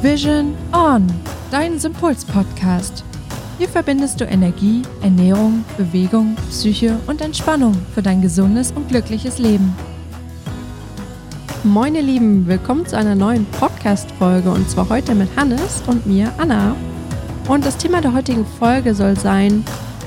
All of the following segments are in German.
Vision On, dein Sympuls-Podcast. Hier verbindest du Energie, Ernährung, Bewegung, Psyche und Entspannung für dein gesundes und glückliches Leben. Moin ihr Lieben, willkommen zu einer neuen Podcast-Folge und zwar heute mit Hannes und mir, Anna. Und das Thema der heutigen Folge soll sein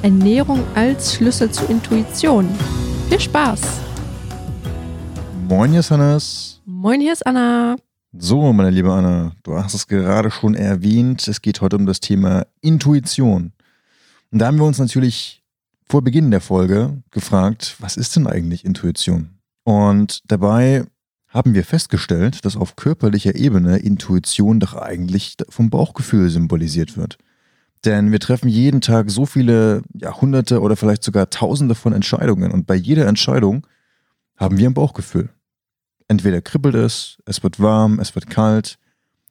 Ernährung als Schlüssel zur Intuition. Viel Spaß! Moin, hier ist Hannes. Moin, hier ist Anna. So, meine liebe Anna, du hast es gerade schon erwähnt. Es geht heute um das Thema Intuition. Und da haben wir uns natürlich vor Beginn der Folge gefragt, was ist denn eigentlich Intuition? Und dabei haben wir festgestellt, dass auf körperlicher Ebene Intuition doch eigentlich vom Bauchgefühl symbolisiert wird. Denn wir treffen jeden Tag so viele Jahrhunderte oder vielleicht sogar Tausende von Entscheidungen und bei jeder Entscheidung haben wir ein Bauchgefühl. Entweder kribbelt es, es wird warm, es wird kalt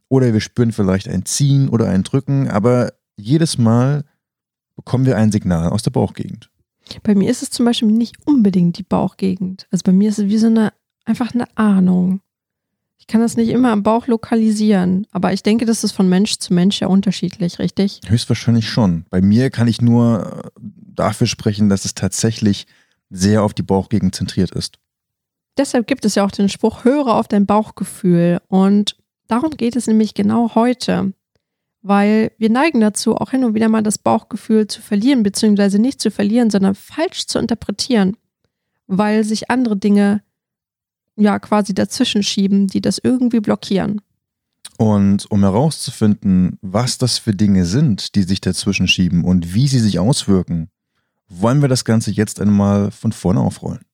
oder wir spüren vielleicht ein Ziehen oder ein Drücken, aber jedes Mal bekommen wir ein Signal aus der Bauchgegend. Bei mir ist es zum Beispiel nicht unbedingt die Bauchgegend. Also bei mir ist es wie so eine, einfach eine Ahnung. Ich kann das nicht immer am Bauch lokalisieren, aber ich denke, das ist von Mensch zu Mensch ja unterschiedlich, richtig? Höchstwahrscheinlich schon. Bei mir kann ich nur dafür sprechen, dass es tatsächlich sehr auf die Bauchgegend zentriert ist deshalb gibt es ja auch den Spruch, höre auf dein Bauchgefühl. Und darum geht es nämlich genau heute. Weil wir neigen dazu, auch hin und wieder mal das Bauchgefühl zu verlieren, beziehungsweise nicht zu verlieren, sondern falsch zu interpretieren, weil sich andere Dinge ja quasi dazwischen schieben, die das irgendwie blockieren. Und um herauszufinden, was das für Dinge sind, die sich dazwischen schieben und wie sie sich auswirken, wollen wir das Ganze jetzt einmal von vorne aufrollen.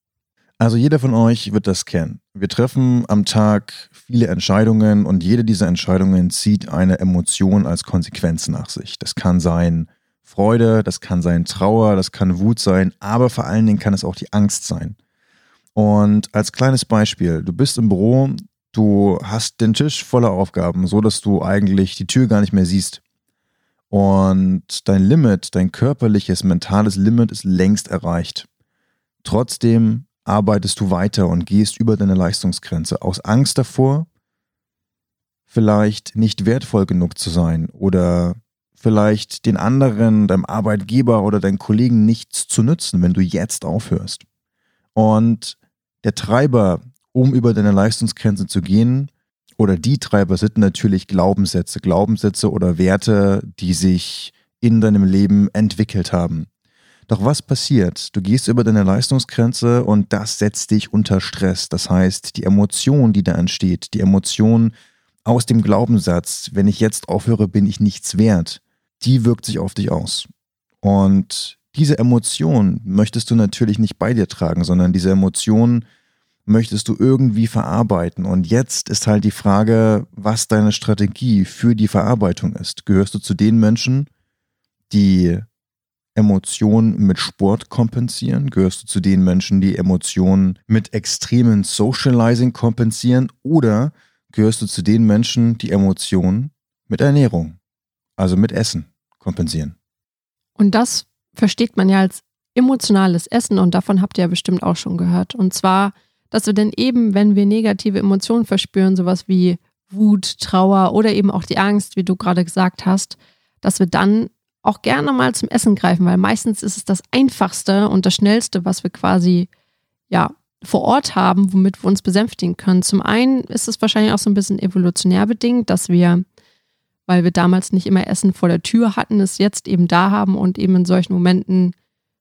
Also jeder von euch wird das kennen. Wir treffen am Tag viele Entscheidungen und jede dieser Entscheidungen zieht eine Emotion als Konsequenz nach sich. Das kann sein Freude, das kann sein Trauer, das kann Wut sein, aber vor allen Dingen kann es auch die Angst sein. Und als kleines Beispiel, du bist im Büro, du hast den Tisch voller Aufgaben, so dass du eigentlich die Tür gar nicht mehr siehst. Und dein Limit, dein körperliches, mentales Limit ist längst erreicht. Trotzdem arbeitest du weiter und gehst über deine Leistungsgrenze aus Angst davor, vielleicht nicht wertvoll genug zu sein oder vielleicht den anderen, deinem Arbeitgeber oder deinen Kollegen nichts zu nützen, wenn du jetzt aufhörst. Und der Treiber, um über deine Leistungsgrenze zu gehen, oder die Treiber sind natürlich Glaubenssätze, Glaubenssätze oder Werte, die sich in deinem Leben entwickelt haben. Doch was passiert? Du gehst über deine Leistungsgrenze und das setzt dich unter Stress. Das heißt, die Emotion, die da entsteht, die Emotion aus dem Glaubenssatz, wenn ich jetzt aufhöre, bin ich nichts wert, die wirkt sich auf dich aus. Und diese Emotion möchtest du natürlich nicht bei dir tragen, sondern diese Emotion möchtest du irgendwie verarbeiten. Und jetzt ist halt die Frage, was deine Strategie für die Verarbeitung ist. Gehörst du zu den Menschen, die Emotionen mit Sport kompensieren? Gehörst du zu den Menschen, die Emotionen mit extremen Socializing kompensieren? Oder gehörst du zu den Menschen, die Emotionen mit Ernährung, also mit Essen, kompensieren? Und das versteht man ja als emotionales Essen und davon habt ihr ja bestimmt auch schon gehört. Und zwar, dass wir denn eben, wenn wir negative Emotionen verspüren, sowas wie Wut, Trauer oder eben auch die Angst, wie du gerade gesagt hast, dass wir dann auch gerne mal zum Essen greifen, weil meistens ist es das Einfachste und das Schnellste, was wir quasi ja vor Ort haben, womit wir uns besänftigen können. Zum einen ist es wahrscheinlich auch so ein bisschen evolutionär bedingt, dass wir, weil wir damals nicht immer Essen vor der Tür hatten, es jetzt eben da haben und eben in solchen Momenten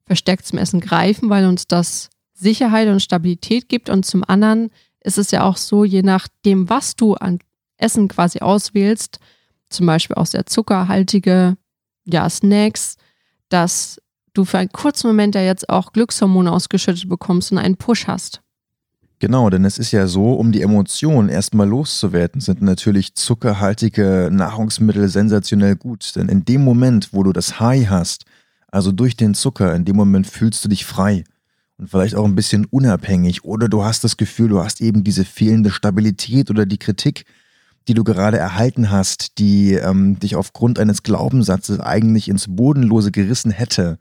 verstärkt zum Essen greifen, weil uns das Sicherheit und Stabilität gibt. Und zum anderen ist es ja auch so, je nachdem, was du an Essen quasi auswählst, zum Beispiel auch sehr zuckerhaltige ja, Snacks, dass du für einen kurzen Moment ja jetzt auch Glückshormone ausgeschüttet bekommst und einen Push hast. Genau, denn es ist ja so, um die Emotionen erstmal loszuwerden, sind natürlich zuckerhaltige Nahrungsmittel sensationell gut. Denn in dem Moment, wo du das High hast, also durch den Zucker, in dem Moment fühlst du dich frei und vielleicht auch ein bisschen unabhängig oder du hast das Gefühl, du hast eben diese fehlende Stabilität oder die Kritik, die du gerade erhalten hast, die ähm, dich aufgrund eines Glaubenssatzes eigentlich ins Bodenlose gerissen hätte,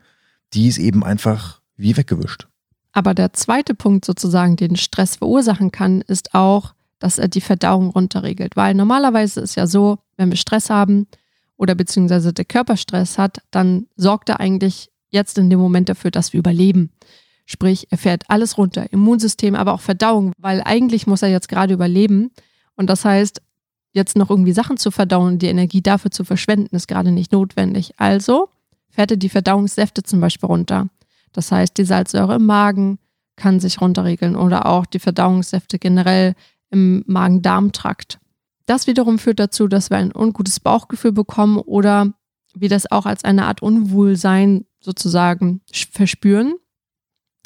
die ist eben einfach wie weggewischt. Aber der zweite Punkt sozusagen, den Stress verursachen kann, ist auch, dass er die Verdauung runterregelt. Weil normalerweise ist ja so, wenn wir Stress haben oder beziehungsweise der Körper Stress hat, dann sorgt er eigentlich jetzt in dem Moment dafür, dass wir überleben. Sprich, er fährt alles runter, Immunsystem, aber auch Verdauung, weil eigentlich muss er jetzt gerade überleben. Und das heißt, jetzt noch irgendwie Sachen zu verdauen, die Energie dafür zu verschwenden, ist gerade nicht notwendig. Also fährt er die Verdauungssäfte zum Beispiel runter. Das heißt, die Salzsäure im Magen kann sich runterregeln oder auch die Verdauungssäfte generell im Magen-Darm-Trakt. Das wiederum führt dazu, dass wir ein ungutes Bauchgefühl bekommen oder wir das auch als eine Art Unwohlsein sozusagen verspüren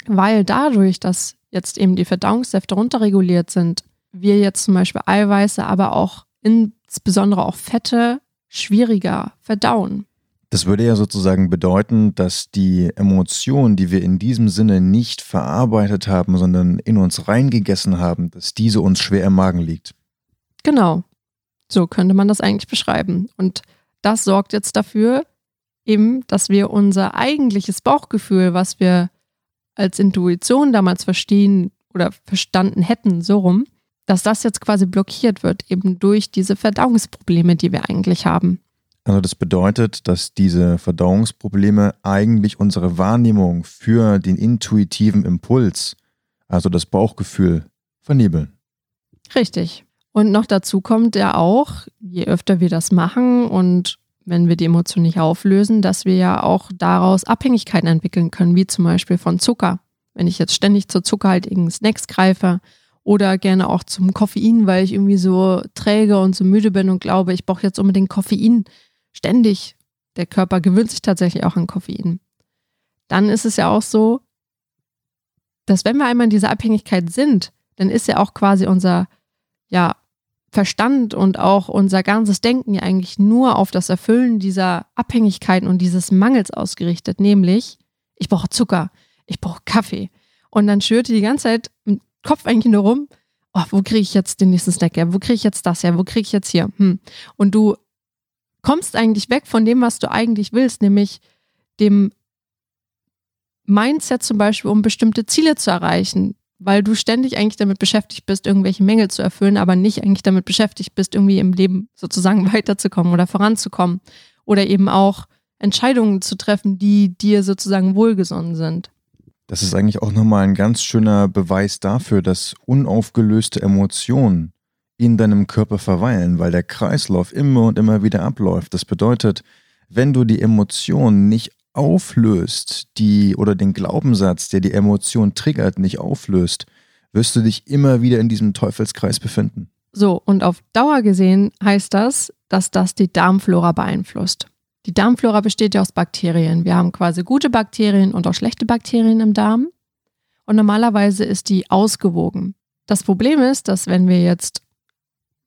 weil dadurch, dass jetzt eben die Verdauungssäfte runterreguliert sind, wir jetzt zum Beispiel Eiweiße, aber auch insbesondere auch Fette schwieriger verdauen. Das würde ja sozusagen bedeuten, dass die Emotion, die wir in diesem Sinne nicht verarbeitet haben, sondern in uns reingegessen haben, dass diese uns schwer im Magen liegt. Genau. So könnte man das eigentlich beschreiben. Und das sorgt jetzt dafür, eben, dass wir unser eigentliches Bauchgefühl, was wir als Intuition damals verstehen oder verstanden hätten, so rum, dass das jetzt quasi blockiert wird, eben durch diese Verdauungsprobleme, die wir eigentlich haben. Also das bedeutet, dass diese Verdauungsprobleme eigentlich unsere Wahrnehmung für den intuitiven Impuls, also das Bauchgefühl, vernebeln. Richtig. Und noch dazu kommt ja auch, je öfter wir das machen und wenn wir die Emotion nicht auflösen, dass wir ja auch daraus Abhängigkeiten entwickeln können, wie zum Beispiel von Zucker. Wenn ich jetzt ständig zu zuckerhaltigen Snacks greife oder gerne auch zum Koffein, weil ich irgendwie so träge und so müde bin und glaube, ich brauche jetzt unbedingt Koffein. Ständig. Der Körper gewöhnt sich tatsächlich auch an Koffein. Dann ist es ja auch so, dass wenn wir einmal in dieser Abhängigkeit sind, dann ist ja auch quasi unser ja, Verstand und auch unser ganzes Denken ja eigentlich nur auf das Erfüllen dieser Abhängigkeiten und dieses Mangels ausgerichtet, nämlich ich brauche Zucker, ich brauche Kaffee. Und dann schürte die ganze Zeit Kopf eigentlich nur rum, oh, wo kriege ich jetzt den nächsten Snack her? Wo kriege ich jetzt das her? Wo kriege ich jetzt hier? Hm. Und du kommst eigentlich weg von dem, was du eigentlich willst, nämlich dem Mindset zum Beispiel, um bestimmte Ziele zu erreichen, weil du ständig eigentlich damit beschäftigt bist, irgendwelche Mängel zu erfüllen, aber nicht eigentlich damit beschäftigt bist, irgendwie im Leben sozusagen weiterzukommen oder voranzukommen oder eben auch Entscheidungen zu treffen, die dir sozusagen wohlgesonnen sind. Das ist eigentlich auch nochmal ein ganz schöner Beweis dafür, dass unaufgelöste Emotionen in deinem Körper verweilen, weil der Kreislauf immer und immer wieder abläuft. Das bedeutet, wenn du die Emotionen nicht auflöst, die oder den Glaubenssatz, der die Emotion triggert, nicht auflöst, wirst du dich immer wieder in diesem Teufelskreis befinden. So, und auf Dauer gesehen heißt das, dass das die Darmflora beeinflusst. Die Darmflora besteht ja aus Bakterien. Wir haben quasi gute Bakterien und auch schlechte Bakterien im Darm. Und normalerweise ist die ausgewogen. Das Problem ist, dass wenn wir jetzt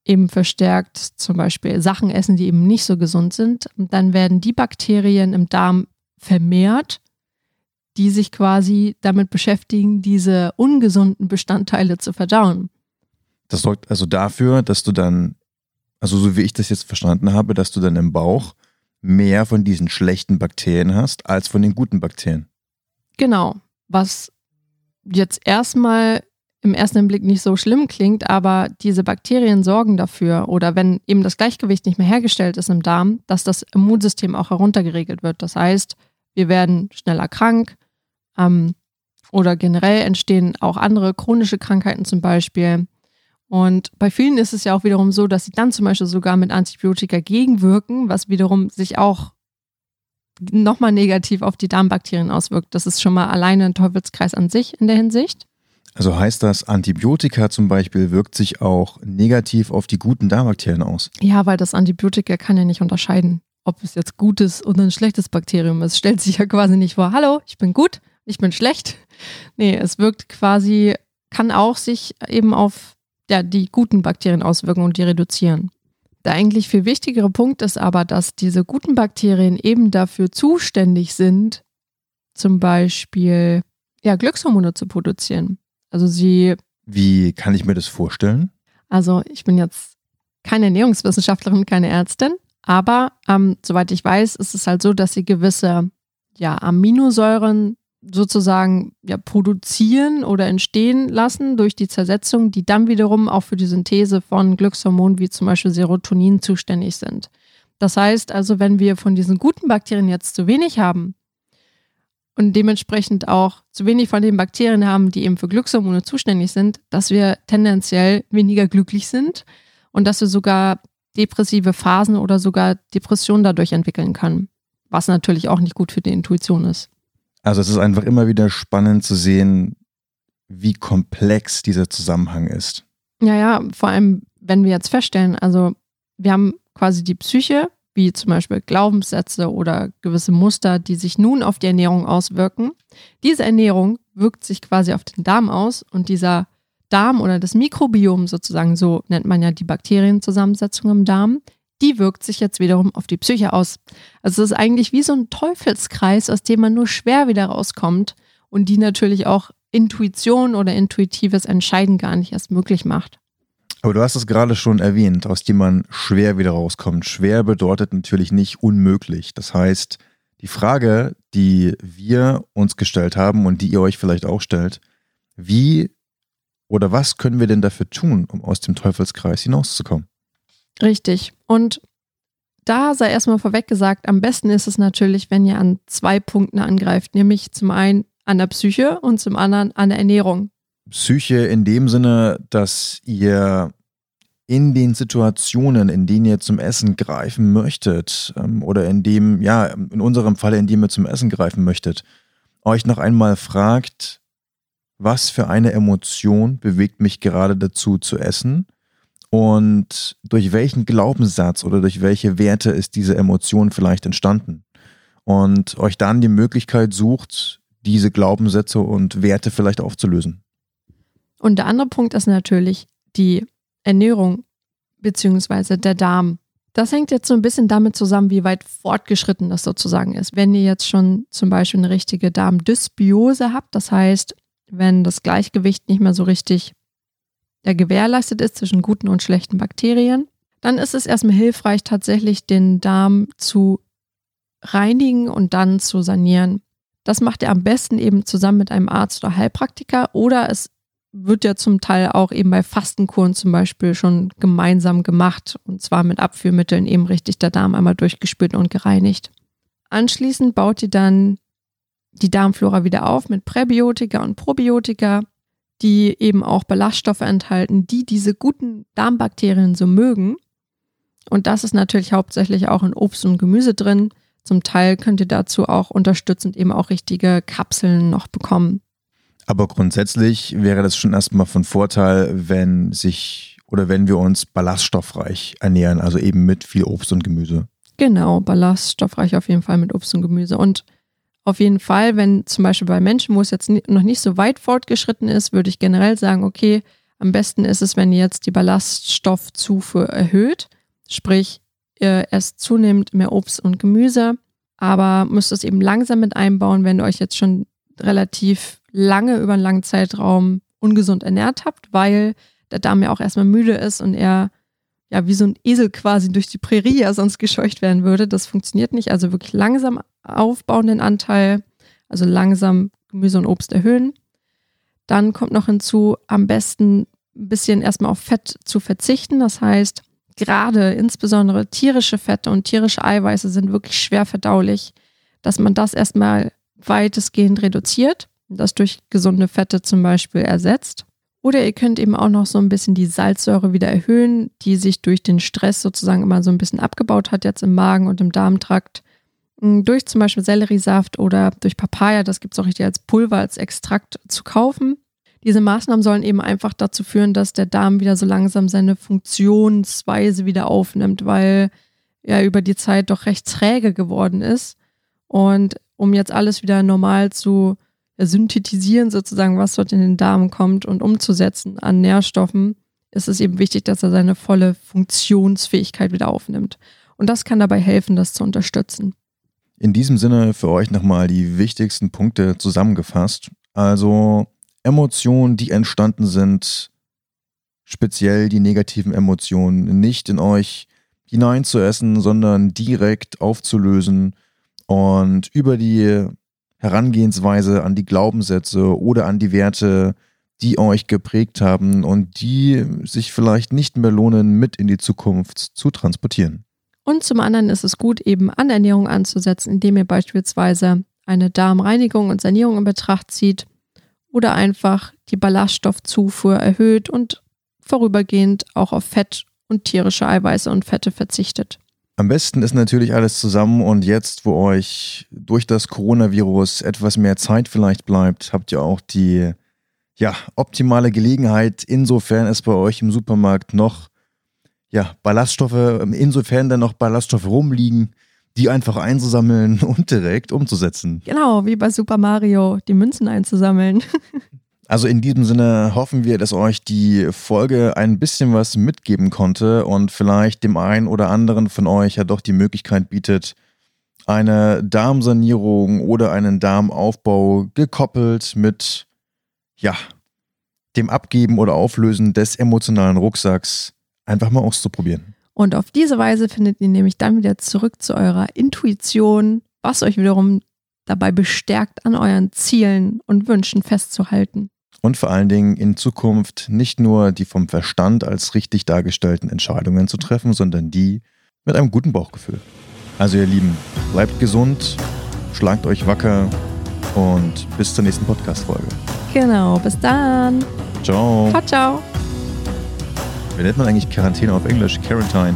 eben verstärkt zum Beispiel Sachen essen, die eben nicht so gesund sind, dann werden die Bakterien im Darm vermehrt, die sich quasi damit beschäftigen, diese ungesunden Bestandteile zu verdauen. Das sorgt also dafür, dass du dann, also so wie ich das jetzt verstanden habe, dass du dann im Bauch mehr von diesen schlechten Bakterien hast als von den guten Bakterien. Genau, was jetzt erstmal im ersten Blick nicht so schlimm klingt, aber diese Bakterien sorgen dafür, oder wenn eben das Gleichgewicht nicht mehr hergestellt ist im Darm, dass das Immunsystem auch heruntergeregelt wird. Das heißt, wir werden schneller krank ähm, oder generell entstehen auch andere chronische Krankheiten zum Beispiel. Und bei vielen ist es ja auch wiederum so, dass sie dann zum Beispiel sogar mit Antibiotika gegenwirken, was wiederum sich auch nochmal negativ auf die Darmbakterien auswirkt. Das ist schon mal alleine ein Teufelskreis an sich in der Hinsicht. Also heißt das, Antibiotika zum Beispiel wirkt sich auch negativ auf die guten Darmbakterien aus? Ja, weil das Antibiotika kann ja nicht unterscheiden ob es jetzt gutes oder ein schlechtes Bakterium ist. Stellt sich ja quasi nicht vor, hallo, ich bin gut, ich bin schlecht. Nee, es wirkt quasi, kann auch sich eben auf ja, die guten Bakterien auswirken und die reduzieren. Der eigentlich viel wichtigere Punkt ist aber, dass diese guten Bakterien eben dafür zuständig sind, zum Beispiel ja, Glückshormone zu produzieren. Also sie. Wie kann ich mir das vorstellen? Also ich bin jetzt keine Ernährungswissenschaftlerin, keine Ärztin, aber ähm, soweit ich weiß, ist es halt so, dass sie gewisse ja, Aminosäuren sozusagen ja, produzieren oder entstehen lassen durch die Zersetzung, die dann wiederum auch für die Synthese von Glückshormonen wie zum Beispiel Serotonin zuständig sind. Das heißt also, wenn wir von diesen guten Bakterien jetzt zu wenig haben und dementsprechend auch zu wenig von den Bakterien haben, die eben für Glückshormone zuständig sind, dass wir tendenziell weniger glücklich sind und dass wir sogar depressive Phasen oder sogar Depressionen dadurch entwickeln können, was natürlich auch nicht gut für die Intuition ist. Also es ist einfach immer wieder spannend zu sehen, wie komplex dieser Zusammenhang ist. Ja, ja, vor allem, wenn wir jetzt feststellen, also wir haben quasi die Psyche, wie zum Beispiel Glaubenssätze oder gewisse Muster, die sich nun auf die Ernährung auswirken. Diese Ernährung wirkt sich quasi auf den Darm aus und dieser Darm oder das Mikrobiom sozusagen, so nennt man ja die Bakterienzusammensetzung im Darm, die wirkt sich jetzt wiederum auf die Psyche aus. Also es ist eigentlich wie so ein Teufelskreis, aus dem man nur schwer wieder rauskommt und die natürlich auch Intuition oder intuitives Entscheiden gar nicht erst möglich macht. Aber du hast es gerade schon erwähnt, aus dem man schwer wieder rauskommt. Schwer bedeutet natürlich nicht unmöglich. Das heißt, die Frage, die wir uns gestellt haben und die ihr euch vielleicht auch stellt, wie oder was können wir denn dafür tun, um aus dem Teufelskreis hinauszukommen? Richtig. Und da sei erstmal vorweg gesagt, am besten ist es natürlich, wenn ihr an zwei Punkten angreift, nämlich zum einen an der Psyche und zum anderen an der Ernährung. Psyche in dem Sinne, dass ihr in den Situationen, in denen ihr zum Essen greifen möchtet, ähm, oder in dem, ja, in unserem Fall, in dem ihr zum Essen greifen möchtet, euch noch einmal fragt, was für eine Emotion bewegt mich gerade dazu zu essen und durch welchen Glaubenssatz oder durch welche Werte ist diese Emotion vielleicht entstanden und euch dann die Möglichkeit sucht, diese Glaubenssätze und Werte vielleicht aufzulösen. Und der andere Punkt ist natürlich die Ernährung beziehungsweise der Darm. Das hängt jetzt so ein bisschen damit zusammen, wie weit fortgeschritten das sozusagen ist. Wenn ihr jetzt schon zum Beispiel eine richtige Darmdysbiose habt, das heißt, wenn das Gleichgewicht nicht mehr so richtig ja, gewährleistet ist zwischen guten und schlechten Bakterien, dann ist es erstmal hilfreich, tatsächlich den Darm zu reinigen und dann zu sanieren. Das macht ihr am besten eben zusammen mit einem Arzt oder Heilpraktiker oder es wird ja zum Teil auch eben bei Fastenkuren zum Beispiel schon gemeinsam gemacht und zwar mit Abführmitteln eben richtig der Darm einmal durchgespült und gereinigt. Anschließend baut ihr dann die Darmflora wieder auf mit Präbiotika und Probiotika, die eben auch Ballaststoffe enthalten, die diese guten Darmbakterien so mögen. Und das ist natürlich hauptsächlich auch in Obst und Gemüse drin. Zum Teil könnt ihr dazu auch unterstützend eben auch richtige Kapseln noch bekommen. Aber grundsätzlich wäre das schon erstmal von Vorteil, wenn sich oder wenn wir uns ballaststoffreich ernähren, also eben mit viel Obst und Gemüse. Genau, ballaststoffreich auf jeden Fall mit Obst und Gemüse. Und auf jeden Fall, wenn zum Beispiel bei Menschen, wo es jetzt noch nicht so weit fortgeschritten ist, würde ich generell sagen, okay, am besten ist es, wenn ihr jetzt die Ballaststoffzufuhr erhöht, sprich, ihr esst zunehmend mehr Obst und Gemüse, aber müsst es eben langsam mit einbauen, wenn ihr euch jetzt schon relativ lange über einen langen Zeitraum ungesund ernährt habt, weil der Darm ja auch erstmal müde ist und er ja wie so ein Esel quasi durch die Prärie ja sonst gescheucht werden würde. Das funktioniert nicht. Also wirklich langsam aufbauen den Anteil, also langsam Gemüse und Obst erhöhen. Dann kommt noch hinzu, am besten ein bisschen erstmal auf Fett zu verzichten. Das heißt, gerade insbesondere tierische Fette und tierische Eiweiße sind wirklich schwer verdaulich, dass man das erstmal weitestgehend reduziert und das durch gesunde Fette zum Beispiel ersetzt. Oder ihr könnt eben auch noch so ein bisschen die Salzsäure wieder erhöhen, die sich durch den Stress sozusagen immer so ein bisschen abgebaut hat, jetzt im Magen und im Darmtrakt. Hm, durch zum Beispiel Selleriesaft oder durch Papaya, das gibt es auch richtig als Pulver, als Extrakt zu kaufen. Diese Maßnahmen sollen eben einfach dazu führen, dass der Darm wieder so langsam seine Funktionsweise wieder aufnimmt, weil er über die Zeit doch recht träge geworden ist. Und um jetzt alles wieder normal zu synthetisieren sozusagen, was dort in den Darm kommt und umzusetzen an Nährstoffen, ist es eben wichtig, dass er seine volle Funktionsfähigkeit wieder aufnimmt. Und das kann dabei helfen, das zu unterstützen. In diesem Sinne für euch nochmal die wichtigsten Punkte zusammengefasst. Also Emotionen, die entstanden sind, speziell die negativen Emotionen, nicht in euch hineinzuessen, sondern direkt aufzulösen und über die Herangehensweise, an die Glaubenssätze oder an die Werte, die euch geprägt haben und die sich vielleicht nicht mehr lohnen, mit in die Zukunft zu transportieren. Und zum anderen ist es gut, eben an Ernährung anzusetzen, indem ihr beispielsweise eine Darmreinigung und Sanierung in Betracht zieht oder einfach die Ballaststoffzufuhr erhöht und vorübergehend auch auf Fett und tierische Eiweiße und Fette verzichtet. Am besten ist natürlich alles zusammen und jetzt, wo euch durch das Coronavirus etwas mehr Zeit vielleicht bleibt, habt ihr auch die ja, optimale Gelegenheit, insofern es bei euch im Supermarkt noch ja, Ballaststoffe, insofern dann noch Ballaststoffe rumliegen, die einfach einzusammeln und direkt umzusetzen. Genau, wie bei Super Mario, die Münzen einzusammeln. Also in diesem Sinne hoffen wir, dass euch die Folge ein bisschen was mitgeben konnte und vielleicht dem einen oder anderen von euch ja doch die Möglichkeit bietet, eine Darmsanierung oder einen Darmaufbau gekoppelt mit, ja, dem Abgeben oder Auflösen des emotionalen Rucksacks einfach mal auszuprobieren. Und auf diese Weise findet ihr nämlich dann wieder zurück zu eurer Intuition, was euch wiederum dabei bestärkt, an euren Zielen und Wünschen festzuhalten. Und vor allen Dingen in Zukunft nicht nur die vom Verstand als richtig dargestellten Entscheidungen zu treffen, sondern die mit einem guten Bauchgefühl. Also ihr Lieben, bleibt gesund, schlagt euch wacker und bis zur nächsten Podcast-Folge. Genau, bis dann. Ciao. Ciao, ciao. Wie nennt man eigentlich Quarantäne auf Englisch? Quarantine.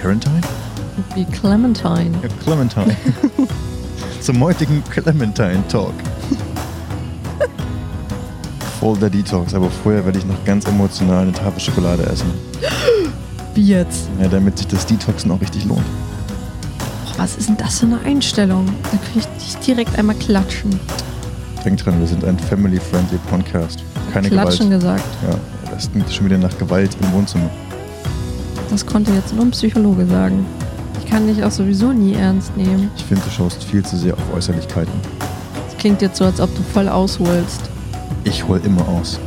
Quarantine? Wie Clementine. Ja, Clementine. Zum heutigen Clementine Talk. Voll der Detox, aber vorher werde ich noch ganz emotional eine Tafel Schokolade essen. Wie jetzt? Ja, damit sich das Detoxen auch richtig lohnt. Boah, was ist denn das für eine Einstellung? Da könnte ich dich direkt einmal klatschen. Denk dran, wir sind ein family-friendly Podcast. Keine klatschen Gewalt. gesagt. Ja, das klingt schon wieder nach Gewalt im Wohnzimmer. Das konnte jetzt nur ein Psychologe sagen. Ich kann dich auch sowieso nie ernst nehmen. Ich finde, du schaust viel zu sehr auf Äußerlichkeiten. Das klingt jetzt so, als ob du voll ausholst. Ich hol immer aus.